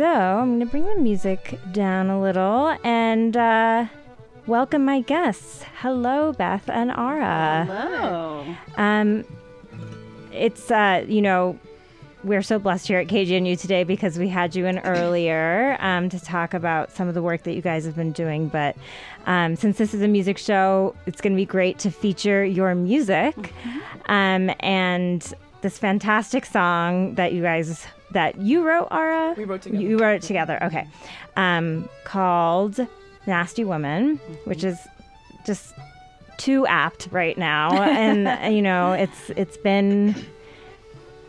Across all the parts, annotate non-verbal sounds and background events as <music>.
So I'm going to bring the music down a little and uh, welcome my guests. Hello, Beth and Ara. Hello. Um, it's uh, you know, we're so blessed here at KGNU today because we had you in <clears throat> earlier um, to talk about some of the work that you guys have been doing. But um, since this is a music show, it's going to be great to feature your music um, and this fantastic song that you guys that you wrote, Ara. We wrote together. You wrote it together. Okay, um, called "Nasty Woman," mm-hmm. which is just too apt right now <laughs> and uh, you know it's it's been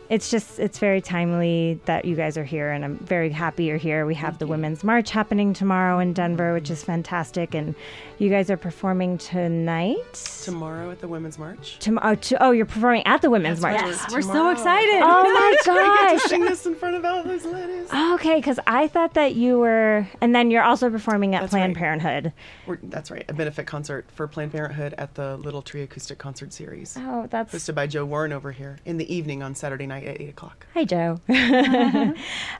it's just it's very timely that you guys are here and i'm very happy you're here we have the women's march happening tomorrow in denver which mm-hmm. is fantastic and you guys are performing tonight Tomorrow at the Women's March. Tom- oh, to- oh you're performing at the women's march Yes, we're so excited. oh my <laughs> gosh Sing this in front of all those ladies. okay because i thought that you were and then you're also performing at That's planned right. parenthood We're, that's right, a benefit concert for Planned Parenthood at the Little Tree Acoustic Concert Series. oh that's Hosted by Joe Warren over here in the evening on Saturday night at 8 o'clock. Hi, Joe. <laughs>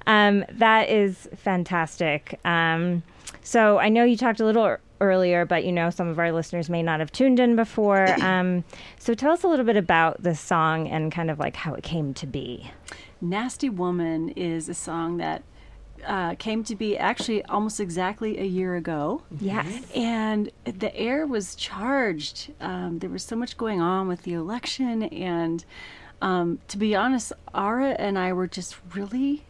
um, that is fantastic. Um, so I know you talked a little earlier, but you know some of our listeners may not have tuned in before. <coughs> Um, so tell us a little bit about this song and kind of like how it came to be. Nasty Woman is a song that uh, came to be actually almost exactly a year ago. Yes. And the air was charged. Um, there was so much going on with the election. And um, to be honest, Ara and I were just really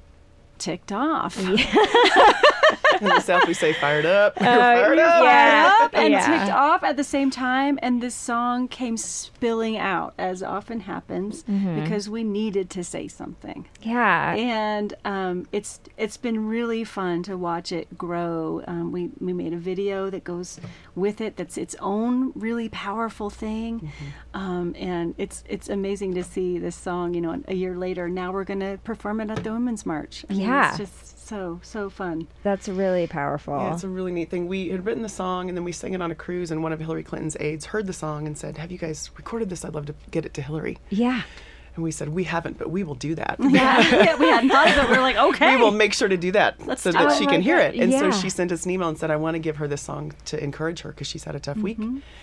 ticked off. The <laughs> <laughs> South, we say fired up. We're fired up. yeah. up and Yeah. ticked off at the same time and this song came spilling out as often happens because we needed to say something Yeah. and um, it's it's been really fun to watch it grow um, we, we made a video that goes with it that's its own really powerful thing um, and it's it's amazing to see this song you know a year later now we're going to perform it at the women's march I mean, Yeah. it's just so so fun That's really powerful. Yeah, it's a really neat thing. We had written the song and then we sang it on a cruise, and one of Hillary Clinton's aides heard the song and said, Have you guys recorded this? I'd love to get it to Hillary. yeah. And we said, We haven't, but we will do that. yeah, <laughs> yeah, we hadn't thought of it. We are like, <laughs> okay. We will make sure to do that Let's so do that she can my hear God, it. And yeah. so she sent us an email and said, I want to give her this song to encourage her because she's had a tough week.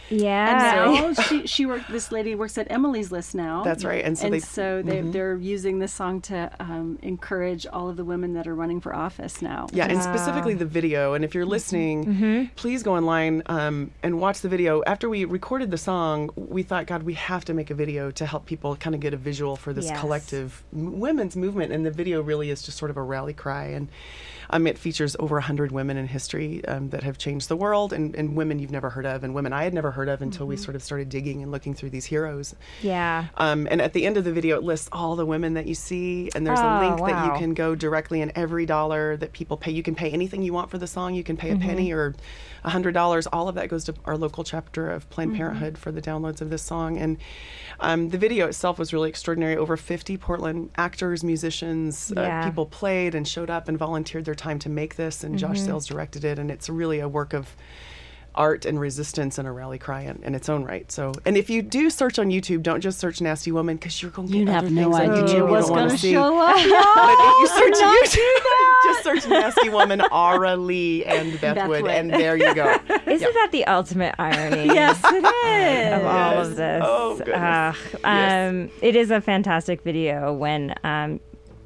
Yeah. And now she she worked. This lady works at Emily's List now. That's right, and so and they- so they they're using this song to um, encourage all of the women that are running for office now. Yeah, and specifically the video. And if you're listening, please go online um, and watch the video. After we recorded the song, we thought, God, we have to make a video to help people kind of get a visual for this Yes. collective m- women's movement. And the video really is just sort of a rally cry. And um, it features over 100 women in history um, that have changed the world and, and women you've never heard of and women I had never heard of until we sort of started digging and looking through these heroes. yeah. Um, and at the end of the video, it lists all the women that you see, and there's Oh, a link that you can go directly. And every dollar that people pay, you can pay anything you want for the song. You can pay a Mm-hmm. penny or a hundred dollars. All of that goes to our local chapter of Planned Mm-hmm. Parenthood for the downloads of this song. And um, the video itself was really extraordinary. Over 50 Portland actors, musicians, Yeah. uh, people played and showed up and volunteered their time to make this. And Josh Mm-hmm. Sales directed it, and it's really a work of art and resistance and a rally cry in, in its own right. So, and if you do search on YouTube, don't just search "nasty woman" because you're going to You'd get have other no on idea YouTube you what's don't want going to to see. show up. <laughs> But if you search YouTube, <laughs> just search "nasty woman" Ara Lee and Beth Wood, Bethwood. and there you go. <laughs> Isn't that the ultimate irony? yes, it is. of all Yes. of this. Oh, goodness. Ugh. Yes. um, It is a fantastic video. When um,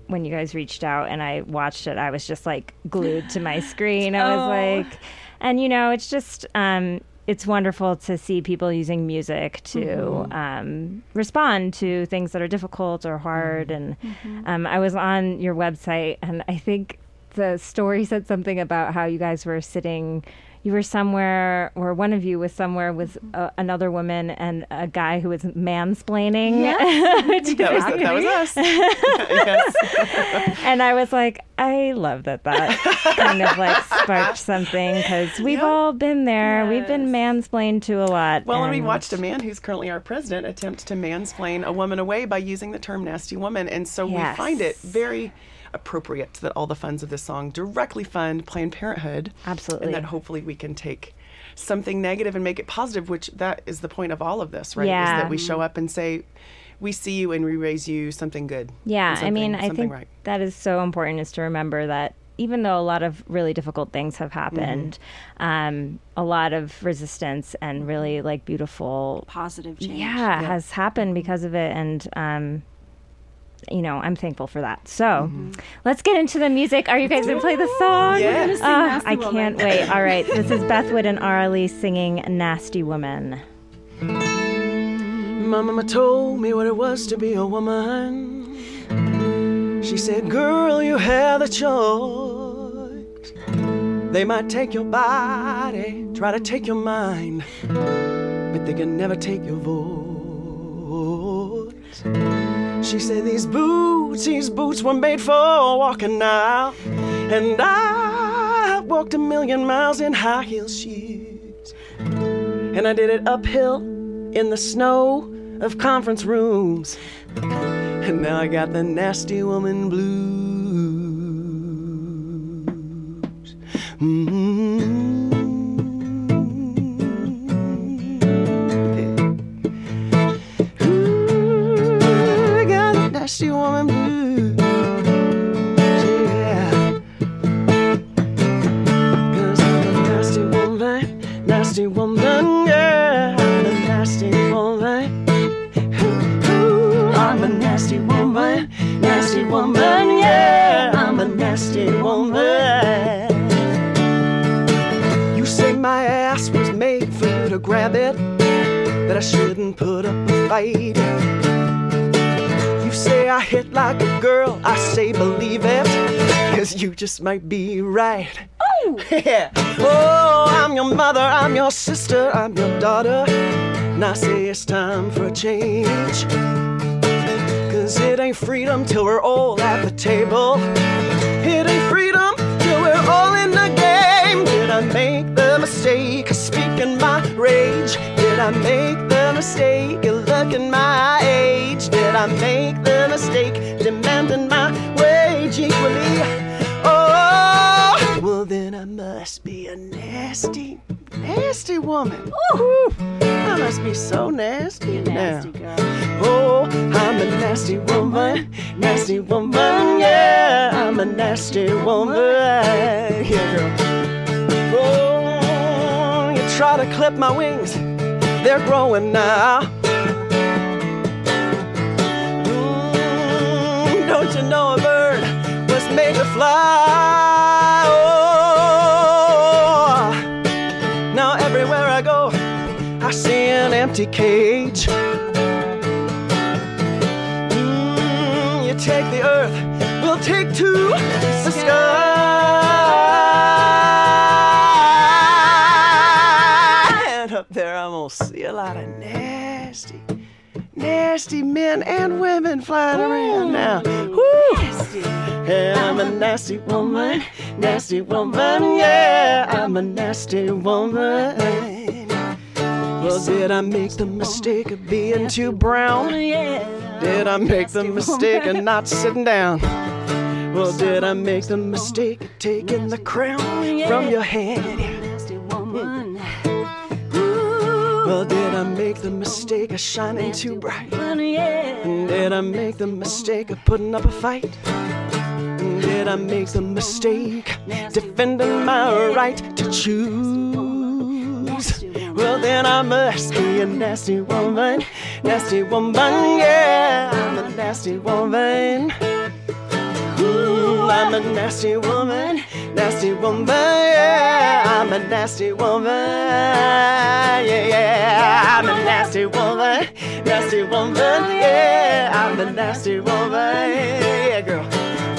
when you guys reached out and I watched it, I was just like glued to my screen. I was Oh. like, and you know, it's just. Um, it's wonderful to see people using music to Mm-hmm. um, respond to things that are difficult or hard. And um, I was on your website, and I think the story said something about how you guys were sitting you were somewhere or one of you was somewhere with uh, another woman and a guy who was mansplaining Yes. <laughs> That was, that was us. <laughs> yes. and i was like i love that that kind of like sparked something because we've Yeah. all been there we've been mansplained to a lot Well, and we watched a man who's currently our president attempt to mansplain a woman away by using the term nasty woman. And so Yes. we find it very appropriate that all the funds of this song directly fund Planned Parenthood. Absolutely. And that hopefully we can take something negative and make it positive, which that is the point of all of this, right? Is Yeah. that we show up and say, we see you and we raise you something good. Yeah, and I mean, I think right. that is so important is to remember that even though a lot of really difficult things have happened, um, a lot of resistance and really like beautiful, Positive change. yeah, has happened because of it. And, um, you know, I'm thankful for that. So let's get into the music. Are you guys going to play the song? Yeah. We're sing Ah, Nasty I Woman. can't wait. <laughs> All right. This is Beth Wood and Ara Lee singing Nasty Woman. Mama told me what it was to be a woman. She said, Girl, you have the choice. They might take your body, try to take your mind, but they can never take your voice. She said, These boots, these boots were made for walking now. And I have walked a million miles in high heel shoes. And I did it uphill in the snow of conference rooms. And now I got the nasty woman blues. Mm-hmm. Nasty woman blues. Yeah. I'm a nasty woman, nasty woman, yeah. I'm a nasty woman. Ooh, I'm a nasty woman, nasty woman, yeah. I'm a nasty woman. You say my ass was made for you to grab it, that I shouldn't put up a fight. I hit like a girl, I say believe it, cause you just might be right. Oh! <laughs> Yeah. Oh, I'm your mother, I'm your sister, I'm your daughter. And I say it's time for a change. Cause it ain't freedom till we're all at the table. It ain't freedom till we're all in the game. Did I make the mistake of speaking my rage? Did I make the mistake of looking my Did I make the mistake demanding my wage equally? Oh, well then I must be a nasty, nasty woman. Ooh, I must be so nasty Nasty now. girl. Oh, I'm a nasty woman, nasty woman, yeah. I'm a nasty woman, yeah, girl. Oh, you try to clip my wings, they're growing now. Fly? Oh, now everywhere I go, I see an empty cage. Mm, you take the earth, we'll take to the sky. And up there, I'm gonna see a lot of nasty, nasty men and women flying around now. Woo! Yeah, I'm a nasty woman, nasty woman, yeah, I'm a nasty woman. Well, did I make the mistake of being too brown? Did I make the mistake of not sitting down? Well, did I make the mistake of taking the crown from your head? Well, did I make the mistake of shining too bright? Did I make the mistake of putting up a fight? Did I make the mistake defending my right to choose? Well, then I must be a nasty woman, nasty woman, yeah, I'm a nasty woman. Ooh, I'm a nasty woman, nasty woman, yeah, I'm a nasty woman, yeah, yeah, I'm a nasty woman, nasty woman, yeah, I'm a nasty woman, yeah, girl.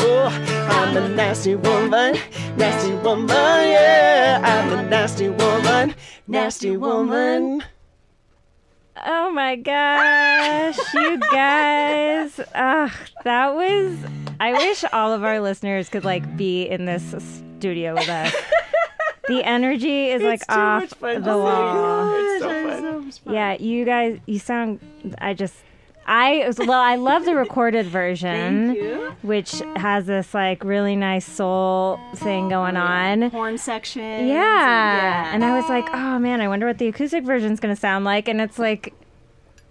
Oh, I'm a nasty woman, nasty woman, yeah, I'm a nasty woman, nasty woman. Oh my gosh, you guys. Ugh, that was. I wish all of our listeners could like be in this studio with us. <laughs> The energy is like It's too off much fun the oh wall. It's so fun. Yeah, you guys, you sound. I just. I well, I love the recorded version, Thank you. which has this like really nice soul thing going oh, on. Horn section. Yeah. And I was like, oh man, I wonder what the acoustic version is going to sound like. And it's like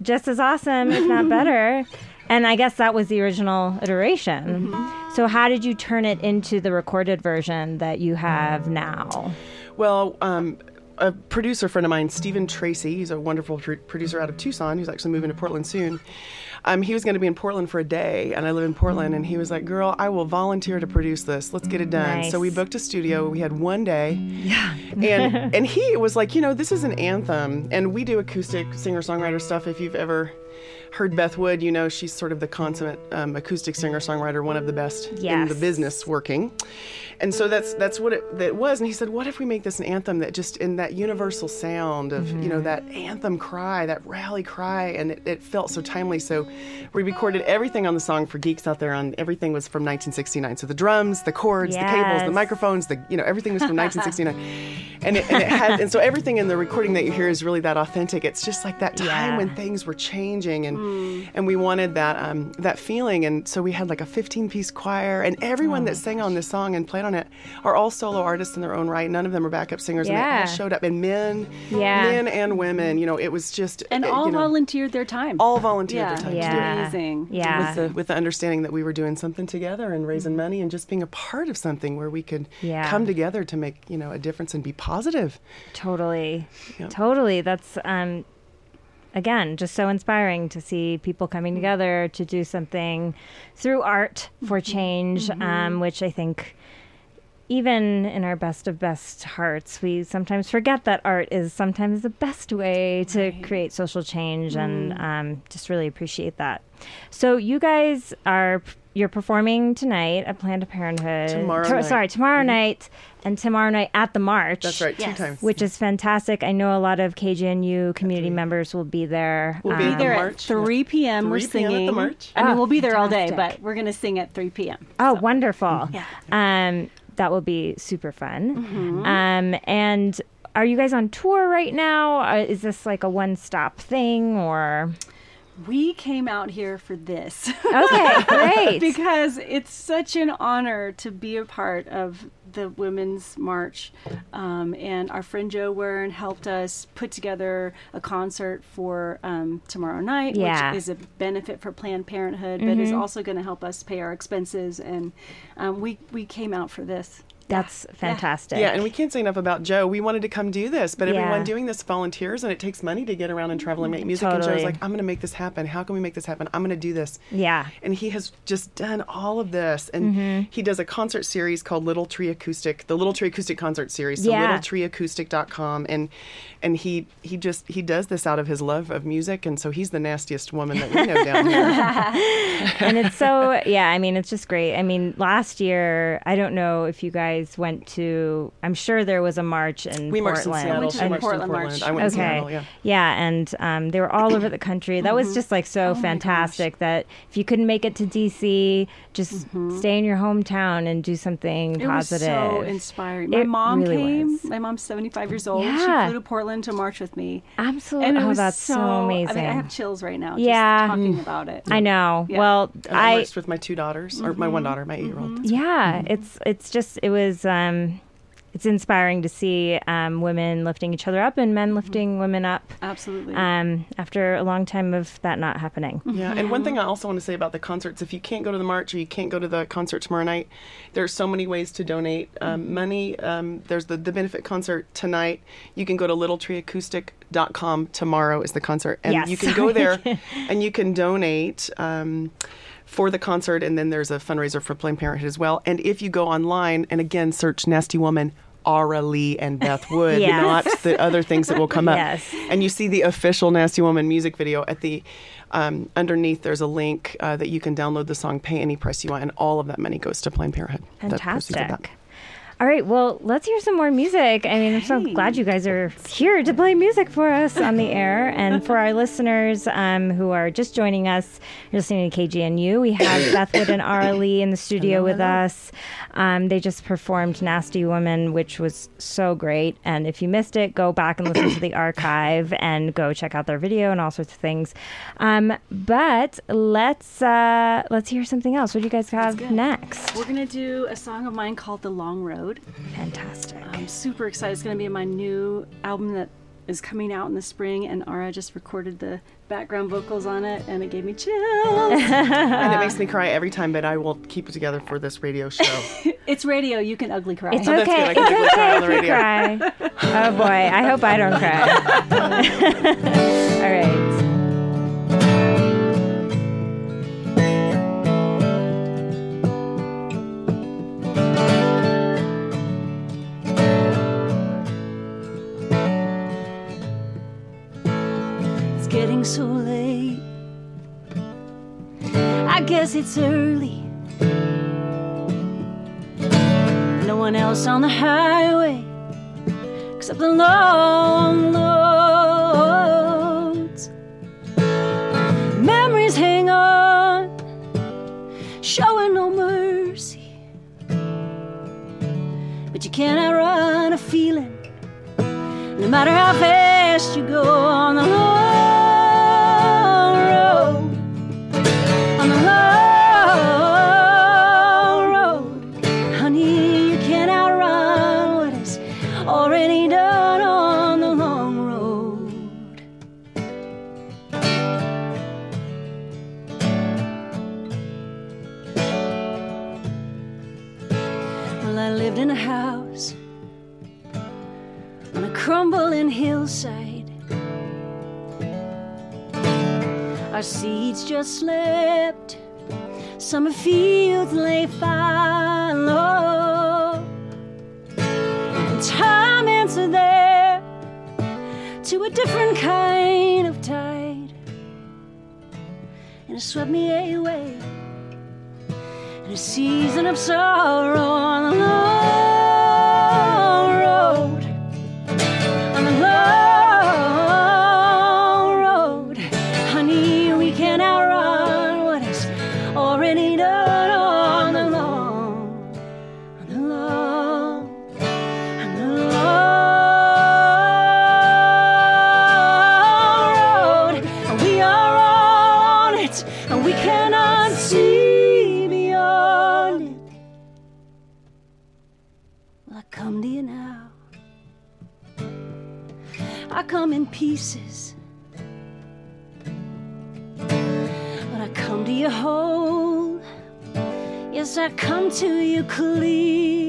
just as awesome, if not <laughs> better. And I guess that was the original iteration. Mm-hmm. So how did you turn it into the recorded version that you have now? Well, um, a producer friend of mine, Stephen Tracy, he's a wonderful pr- producer out of Tucson. He's actually moving to Portland soon. Um, he was going to be in Portland for a day, and I live in Portland. And he was like, "Girl, I will volunteer to produce this. Let's get it done." Nice. So we booked a studio. We had one day. Yeah. and <laughs> and he was like, "You know, this is an anthem, and we do acoustic singer songwriter stuff. If you've ever." Heard Beth Wood, you know she's sort of the consummate um, acoustic singer songwriter, one of the best in the business working and so that's that's what it that was. And he said what if we make this an anthem that just in that universal sound of you know that anthem cry that rally cry? And it, it felt so timely. So we recorded everything on the song for geeks out there on everything was from 1969 so the drums the chords the cables the microphones the you know everything was from <laughs> 1969 and it, and it had and so everything in the recording that you hear is really that authentic. It's just like that time Yeah. when things were changing and and we wanted that um, that feeling. And so we had like a 15 piece choir and everyone that sang on this song and played on it are all solo artists in their own right none of them are backup singers and they Yeah. all showed up and men Yeah. men and women you know it was just And uh, all you know, volunteered their time. all volunteered yeah. their time to do it Yeah. Amazing. Yeah. with the with the understanding that we were doing something together and raising money and just being a part of something where we could Yeah. come together to make you know a difference and be positive Totally. Yeah. Totally. That's um again just so inspiring to see people coming together to do something through art for change um, which I think even in our best of best hearts, we sometimes forget that art is sometimes the best way to create social change, and um, just really appreciate that. So you guys are you're performing tonight at Planned Parenthood. Tomorrow To- night. Sorry, tomorrow night, and tomorrow night at the March. that's right Yes. two times Which is fantastic. I know a lot of KGNU community members will be there. We'll be Um, at There at March, 3 p.m. we're 3 p.m. at the singing. March. I mean, Oh, we'll be there all day, but we're going to sing at 3 p.m. Oh, wonderful. Yeah. Um, that will be super fun. Mm-hmm. Um, and are you guys on tour right now? Uh, is this like a one stop thing or? We came out here for this. Okay, <laughs> great. because it's such an honor to be a part of the Women's March. Um, and our friend Joe Warren helped us put together a concert for um, tomorrow night, Yeah. Mm-hmm. which is a benefit for Planned Parenthood, but is also going to help us pay our expenses. And um, we, we came out for this. That's fantastic. Yeah, and we can't say enough about Joe. We wanted to come do this, but Yeah. everyone doing this volunteers, and it takes money to get around and travel and make music. And Totally. Joe's like, I'm going to make this happen. How can we make this happen? I'm going to do this. Yeah. And he has just done all of this. And Mm-hmm. he does a concert series called Little Tree Acoustic, the Little Tree Acoustic Concert Series. So Yeah. littletreeacoustic.com. And and he he just he does this out of his love of music. And so he's the nastiest woman that we know down <laughs> here. and it's so yeah i mean it's just great i mean last year i don't know if you guys went to i'm sure there was a march in We marched in portland Seattle. went to She the marched in Portland March. I went to okay Seattle, yeah. yeah and um, they were all over the country that was mm-hmm. just like so oh fantastic that if you couldn't make it to dc just mm-hmm. stay in your hometown and do something It was so inspiring. My It mom really came. was. My mom's 75 years old. Yeah. She flew to Portland to march with me. absolutely And it oh was that's so, amazing I mean, I have chills right now Yeah. just talking mm. about it. I know Yeah. well And I i marched with my two daughters, or my one mm-hmm. daughter, my eight year old. yeah it's it's just it was um it's inspiring to see um, women lifting each other up and men lifting women up Absolutely. um, after a long time of that not happening. Yeah, and one thing I also want to say about the concerts, if you can't go to the march or you can't go to the concert tomorrow night, there are so many ways to donate um, money. Um, there's the, the benefit concert tonight. You can go to littletreeacoustic.com. Tomorrow is the concert. And Yes. you can go there <laughs> and you can donate. For the concert, and then there's a fundraiser for Planned Parenthood as well. And if you go online and again search "Nasty Woman," Ara Lee and Beth Wood, <laughs> Yes. not the other things that will come up. Yes. And you see the official Nasty Woman music video at the um, underneath. There's a link uh, that you can download the song "Pay Any Price You Want," and all of that money goes to Planned Parenthood. Fantastic. All right, well, let's hear some more music. I mean, I'm so Okay. glad you guys are here to play music for us on the air. And for our listeners um, who are just joining us, you're listening to KGNU. We have <coughs> Beth Wood and Ara Lee in the studio with us. Um, they just performed Nasty Woman, which was so great. And if you missed it, go back and listen to the <coughs> archive and go check out their video and all sorts of things. Um, but let's uh, let's hear something else. What do you guys have next? We're going to do a song of mine called The Long Road. Fantastic. I'm super excited. It's going to be my new album that is coming out in the spring, and Ara just recorded the background vocals on it, and it gave me chills. <laughs> and it makes me cry every time, but I will keep it together for this radio show. <laughs> it's radio; you can ugly cry. It's Oh, that's okay. good. I can It's ugly cry okay if you cry. Oh boy, I hope I don't cry. <laughs> All right. Guess it's early. No one else on the highway except the long roads. Memories hang on, showing no mercy. But you can't outrun a feeling no matter how fast you go on the long just slept, summer fields lay fallow. And time answered there to a different kind of tide. And it swept me away in a season of sorrow pieces. But I come to you whole. Yes, I come to you clean.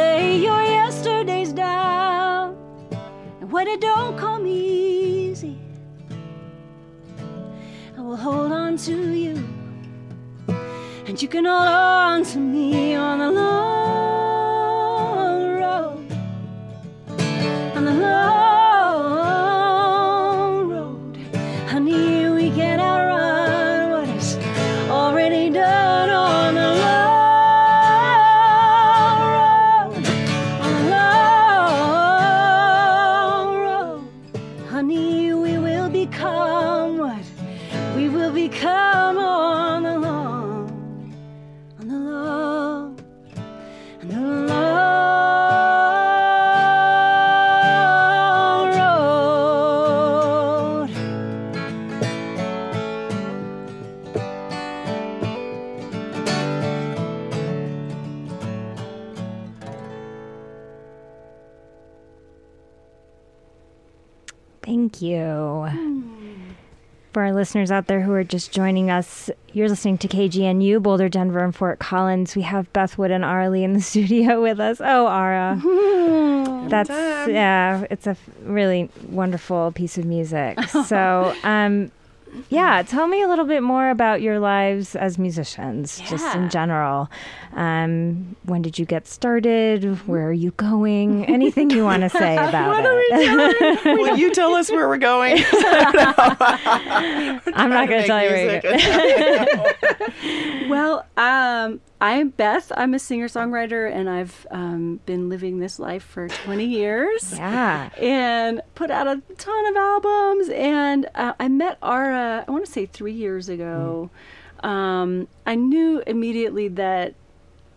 Lay your yesterdays down. And when it don't come easy, I will hold on to you. And you can hold on to me on the long Thank you. For our listeners out there who are just joining us, you're listening to KGNU, Boulder, Denver, and Fort Collins. We have Beth Wood and Arlie in the <laughs> studio with us. Oh, Ara. <laughs> That's, yeah, it's a really wonderful piece of music. <laughs> So, um, yeah, tell me a little bit more about your lives as musicians, just in general. Um, when did you get started? Where are you going? <laughs> Anything you want to say about What are it? we doing? <laughs> Will you tell us where we're going? <laughs> I'm not going to tell you where you're going. Well, um, I'm Beth. I'm a singer songwriter, and I've um, been living this life for 20 years. <laughs> Yeah. And put out a ton of albums. And uh, I met Ara, I want to say three years ago. Um, I knew immediately that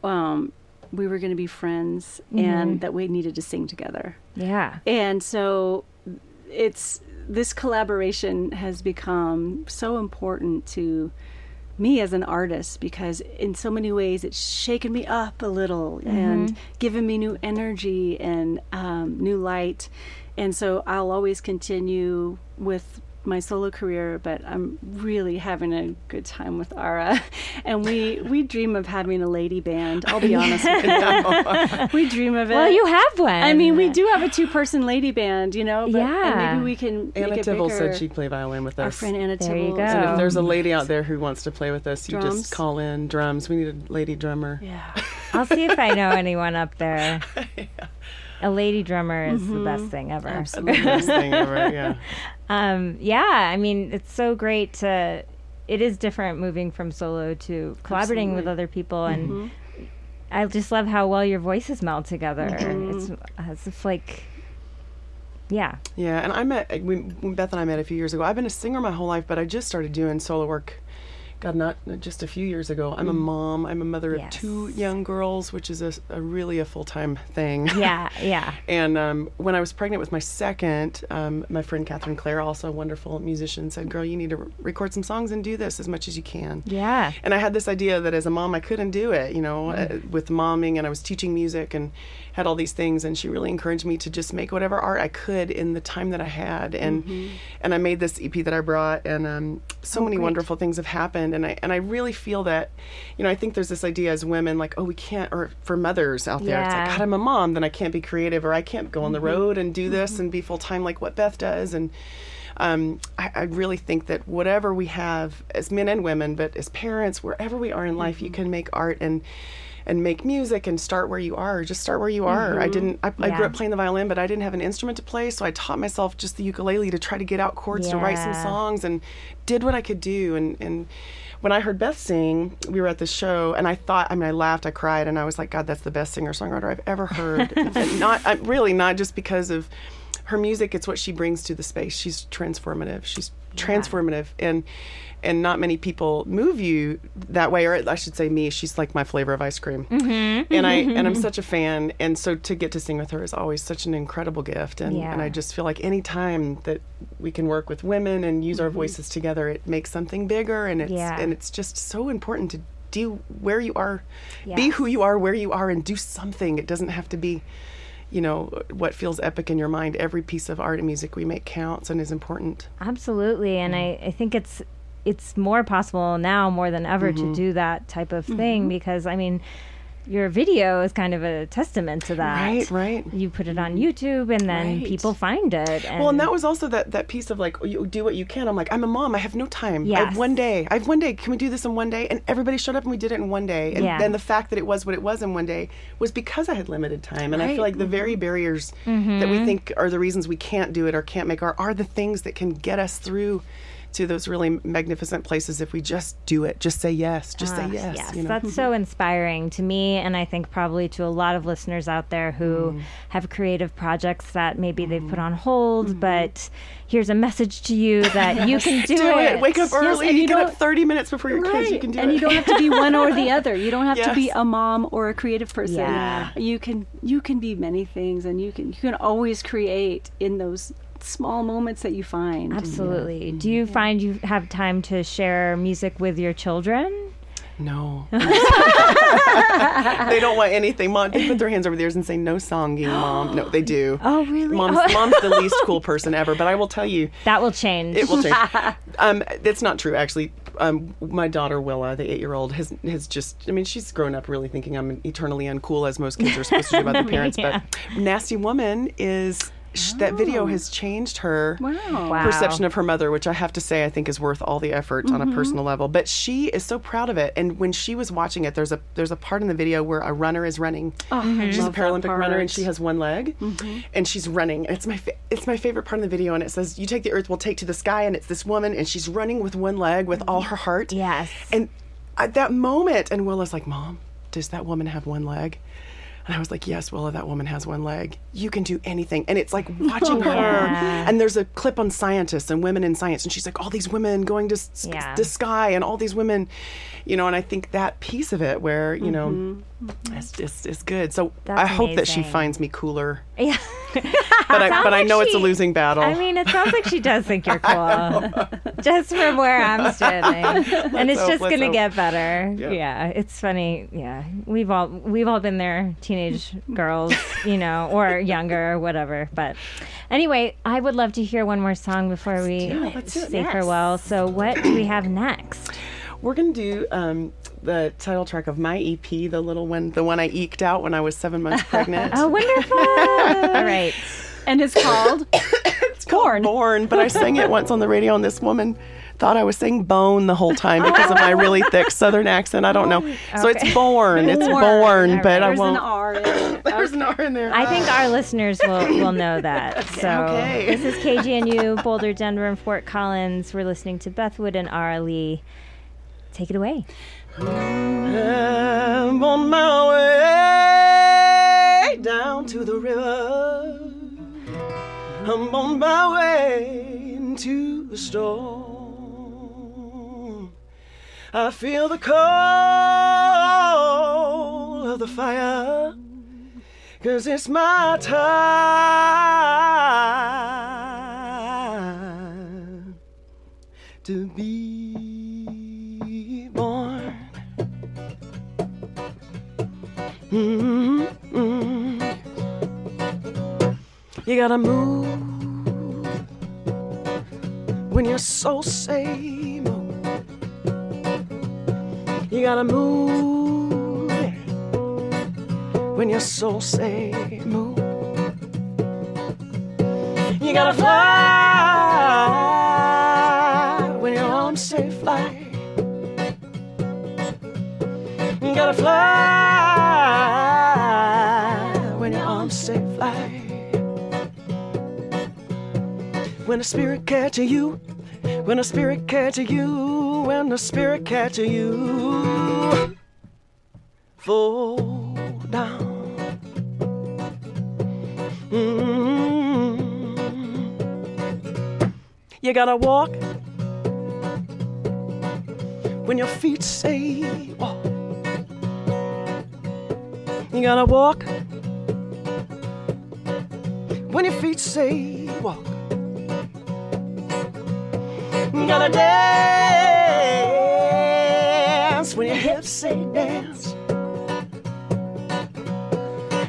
um, we were going to be friends and that we needed to sing together. Yeah. And so it's this collaboration has become so important to me as an artist because in so many ways it's shaken me up a little and given me new energy and um, new light. And so i'll always continue with my solo career but i'm really having a good time with ara <laughs> and we we dream of having a lady band i'll be honest with you <laughs> we dream of it Well, you have one. I mean, we do have a two-person lady band, you know. But, Yeah. And maybe we can Anna make it Tibble bigger. said she'd play violin with us. Our friend Anna There you go. And if there's a lady out there who wants to play with us, you just call in drums. We need a lady drummer. Yeah. I'll see if I know anyone up there. <laughs> A lady drummer is the best mm-hmm. thing ever. Absolutely. Best thing ever. Yeah. <laughs> Um, yeah, I mean, it's so great to. It is different moving from solo to collaborating with other people, and mm-hmm. I just love how well your voices meld together. Mm-hmm. It's, uh, it's like, yeah, Yeah, and I met when Beth and I met a few years ago. I've been a singer my whole life, but I just started doing solo work. God, not just a few years ago. I'm a mom. I'm a mother Yes. of two young girls, which is a, a really a full time thing. yeah, <laughs> yeah. And um, when I was pregnant with my second, um, my friend Catherine Clare, also a wonderful musician, said, "Girl, you need to re- record some songs and do this as much as you can." Yeah. And I had this idea that as a mom, I couldn't do it, you know, uh, with momming, and I was teaching music and had all these things. And she really encouraged me to just make whatever art I could in the time that I had. And and I made this EP that I brought, and um, so many great. wonderful things have happened. And I and I really feel that, you know, I think there's this idea as women, like, oh, we can't, or for mothers out there, it's Yeah. like, God, I'm a mom, then I can't be creative, or I can't go on the road and do this and be full time like what Beth does, and um, I, I really think that whatever we have as men and women, but as parents, wherever we are in life, you can make art and and make music and start where you are. Just start where you are. I mm-hmm. didn't. I, I grew up playing the violin, but I didn't have an instrument to play, so I taught myself just the ukulele to try to get out chords to write some songs and did what I could do. And and when I heard Beth sing, we were at the show, and I thought. I mean, I laughed, I cried, and I was like, God, that's the best singer songwriter I've ever heard. <laughs> and not I, really not just because of her music it's what she brings to the space she's transformative she's transformative and and not many people move you that way or i should say me she's like my flavor of ice cream Mm-hmm. and i and i'm such a fan and so to get to sing with her is always such an incredible gift and Yeah. and i just feel like any time that we can work with women and use our voices together it makes something bigger and it's Mm-hmm. Yeah. and it's just so important to do where you are be who you are where you are and do something it doesn't have to be you know what feels epic in your mind every piece of art and music we make counts and is important. Absolutely, and I, I think it's it's more possible now more than ever to mm-hmm. do that type of thing mm-hmm. because I mean, your video is kind of a testament to that. right right. You put it on YouTube, and then Right. people find it. And well and that was also that that piece of like you do what you can. I'm like i'm a mom. I have no time. I have one day. I have one day. Can we do this in one day? And everybody showed up and we did it in one day. And Yeah. then the fact that it was what it was in one day was because i had limited time. And i feel like the very mm-hmm. barriers that we mm-hmm. think are the reasons we can't do it or can't make art are the things that can get us through to those really magnificent places if we just do it just say yes just say Ah, yes, yes, you know? that's so inspiring to me, and I think probably to a lot of listeners out there who Mm. have creative projects that maybe they've put on hold. Mm-hmm. But here's a message to you <laughs> that you can do, do it. Wake up Yes, early. and you get up don't- 30 minutes before your kids. You can do it. and it. you don't have to be one or the <laughs> other. You don't have to be a mom or a creative person. Yeah. You can you can be many things, and you can you can always create in those small moments that you find. Absolutely. Do you find you have time to share music with your children? No. <laughs> they don't want anything. Mom, they put their hands over theirs and say, no songing, mom. No, they do. <gasps> Oh, really? Mom's, Oh. <laughs> mom's the least cool person ever, but I will tell you, That will change. it will change. <laughs> um, it's not true, actually. Um, my daughter Willa, the eight-year-old, has has just. I mean, she's grown up really thinking I'm eternally uncool, as most kids are supposed to do about their parents. Yeah. But nasty woman is. Sh That video has changed her Wow. Wow. perception of her mother, which I have to say I think is worth all the effort on a personal level. But she is so proud of it. And when she was watching it, there's a there's a part in the video where a runner is running. She's a Paralympic runner and she has one leg, and she's running. It's my fa- it's my favorite part of the video. And it says, "You take the earth, we'll take to the sky." And it's this woman, and she's running with one leg with all her heart. Yes. And at that moment, and Willa's like, "Mom, does that woman have one leg?" And I was like, "Yes, Willa, that woman has one leg. You can do anything." And it's like <laughs> watching oh, her. Yeah. And there's a clip on scientists and women in science, and she's like, "All these women going to Yeah. the sky, and all these women, you know." And I think that piece of it, where you know, mm-hmm. it's just it's good. So I That's hope that she finds me cooler yeah. <laughs> but I, but I know it's a losing battle. I mean, it sounds like she does think you're <laughs> cool, just from where I'm <laughs> standing, and it's hope, just gonna hope. get better. Yeah. Yeah. it's funny. Yeah, we've all we've all been there, teenage girls, you know, or younger, or whatever. But anyway, I would love to hear one more song before we let's it. say Yes. farewell. So, what do we have next? We're gonna do um, the title track of my EP, the little one, the one I eked out when I was seven months pregnant. <laughs> Oh, wonderful! <laughs> all right. And it's called <coughs> it's called Born, but I sang it once on the radio, and this woman thought I was saying bone the whole time because of my really thick Southern accent. I don't know. So it's born. It's Born. born, All but right. I won't. R in it. <laughs> There's an R in there. I think our listeners will, will know that. So Okay. this is KGNU, Boulder, Denver, and Fort Collins. We're listening to Beth Wood and Ara Lee. Take it away. I'm on my way down to the river. I'm on my way into the storm. I feel the cold of the fire. Cause it's my time to be You gotta move when you're so same. You gotta move when you're so same. You gotta fly when your arms say fly. You gotta fly When the spirit catches you, when the spirit catches you, when the spirit catches you, fall down. Mm. You gotta walk when your feet say walk. You gotta walk when your feet say walk. You gotta dance when your hips say dance.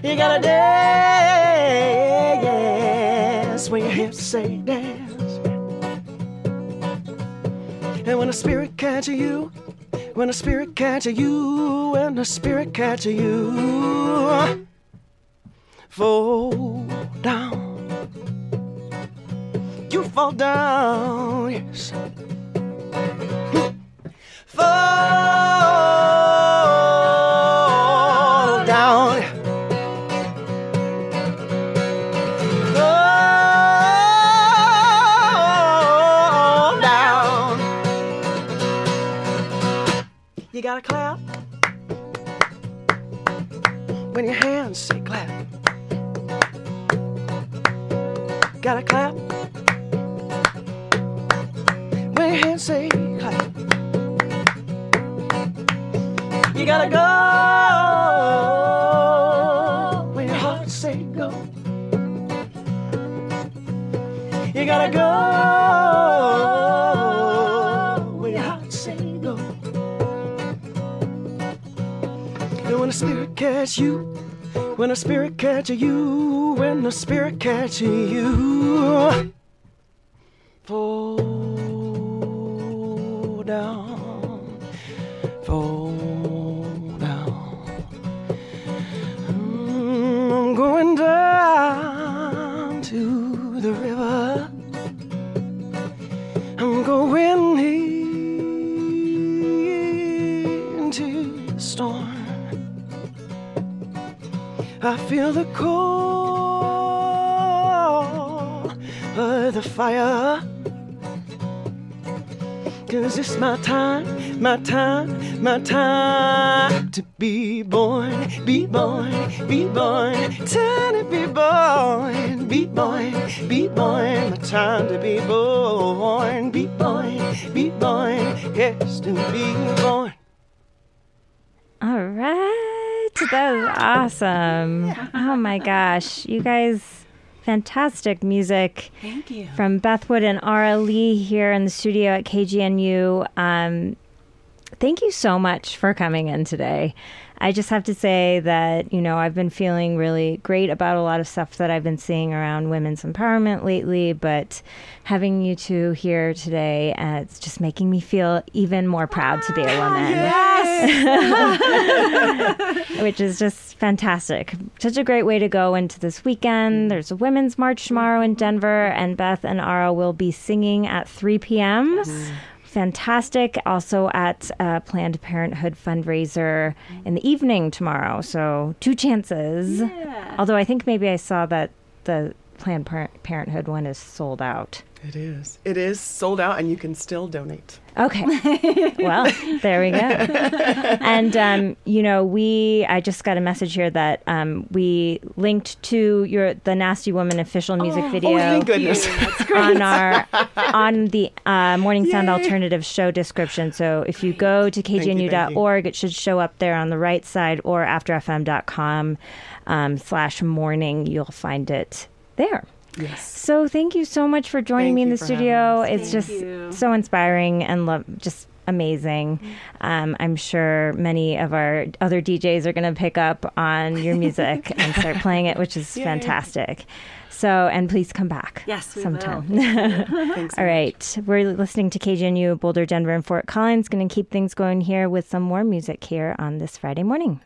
You gotta dance when your hips say dance. And when the spirit catches you, when the spirit catches you, when the spirit catches you, fall down. Fall down, yes. Gotta go when your heart say go. You gotta go when your heart say go. And when the spirit catch you, when the spirit catches you, when the spirit catches you, fall down, I feel the cold of the fire. Cause it's my time, my time, my time to be born, be born, be born, time to be born, be born, be born, my time to be born, be born, be born, yes, to be born. All right. That was awesome. Oh my gosh. You guys fantastic music Thank you. from Beth Wood and Ara Lee here in the studio at KGNU. Um, thank you so much for coming in today. I just have to say that, you know, I've been feeling really great about a lot of stuff that I've been seeing around women's empowerment lately, but having you two here today, uh, it's just making me feel even more proud to be a woman. <laughs> Yes! Which is just fantastic. Such a great way to go into this weekend. There's a women's march tomorrow in Denver, and Beth and Ara will be singing at 3 p.m fantastic. Also at a Planned Parenthood fundraiser in the evening tomorrow. So two chances. Yeah. Although I think maybe I saw that the Planned Par- Parenthood one is sold out. It is. It is sold out, and you can still donate. Okay. <laughs> well, there we go. <laughs> And um, you know, we I just got a message here that um, we linked to your the Nasty Woman official music video Oh, thank goodness. <laughs> on our on the uh, Morning Sound Yay. Alternative show description. So if you go to you, thank you. kgnu.org, it should show up there on the right side, or afterfm.com um, slash morning. You'll find it there. Yes. So thank you so much for joining Thank me in the studio. It's Thank just you. so inspiring and love, just amazing. Um, I'm sure many of our other DJs are going to pick up on your music <laughs> and start playing it, which is Yay. fantastic. So, and please come back. Yes, we will. sometime. <laughs> Thanks. so All much. We're listening to KGNU, Boulder, Denver, and Fort Collins. Going to keep things going here with some more music here on this Friday morning.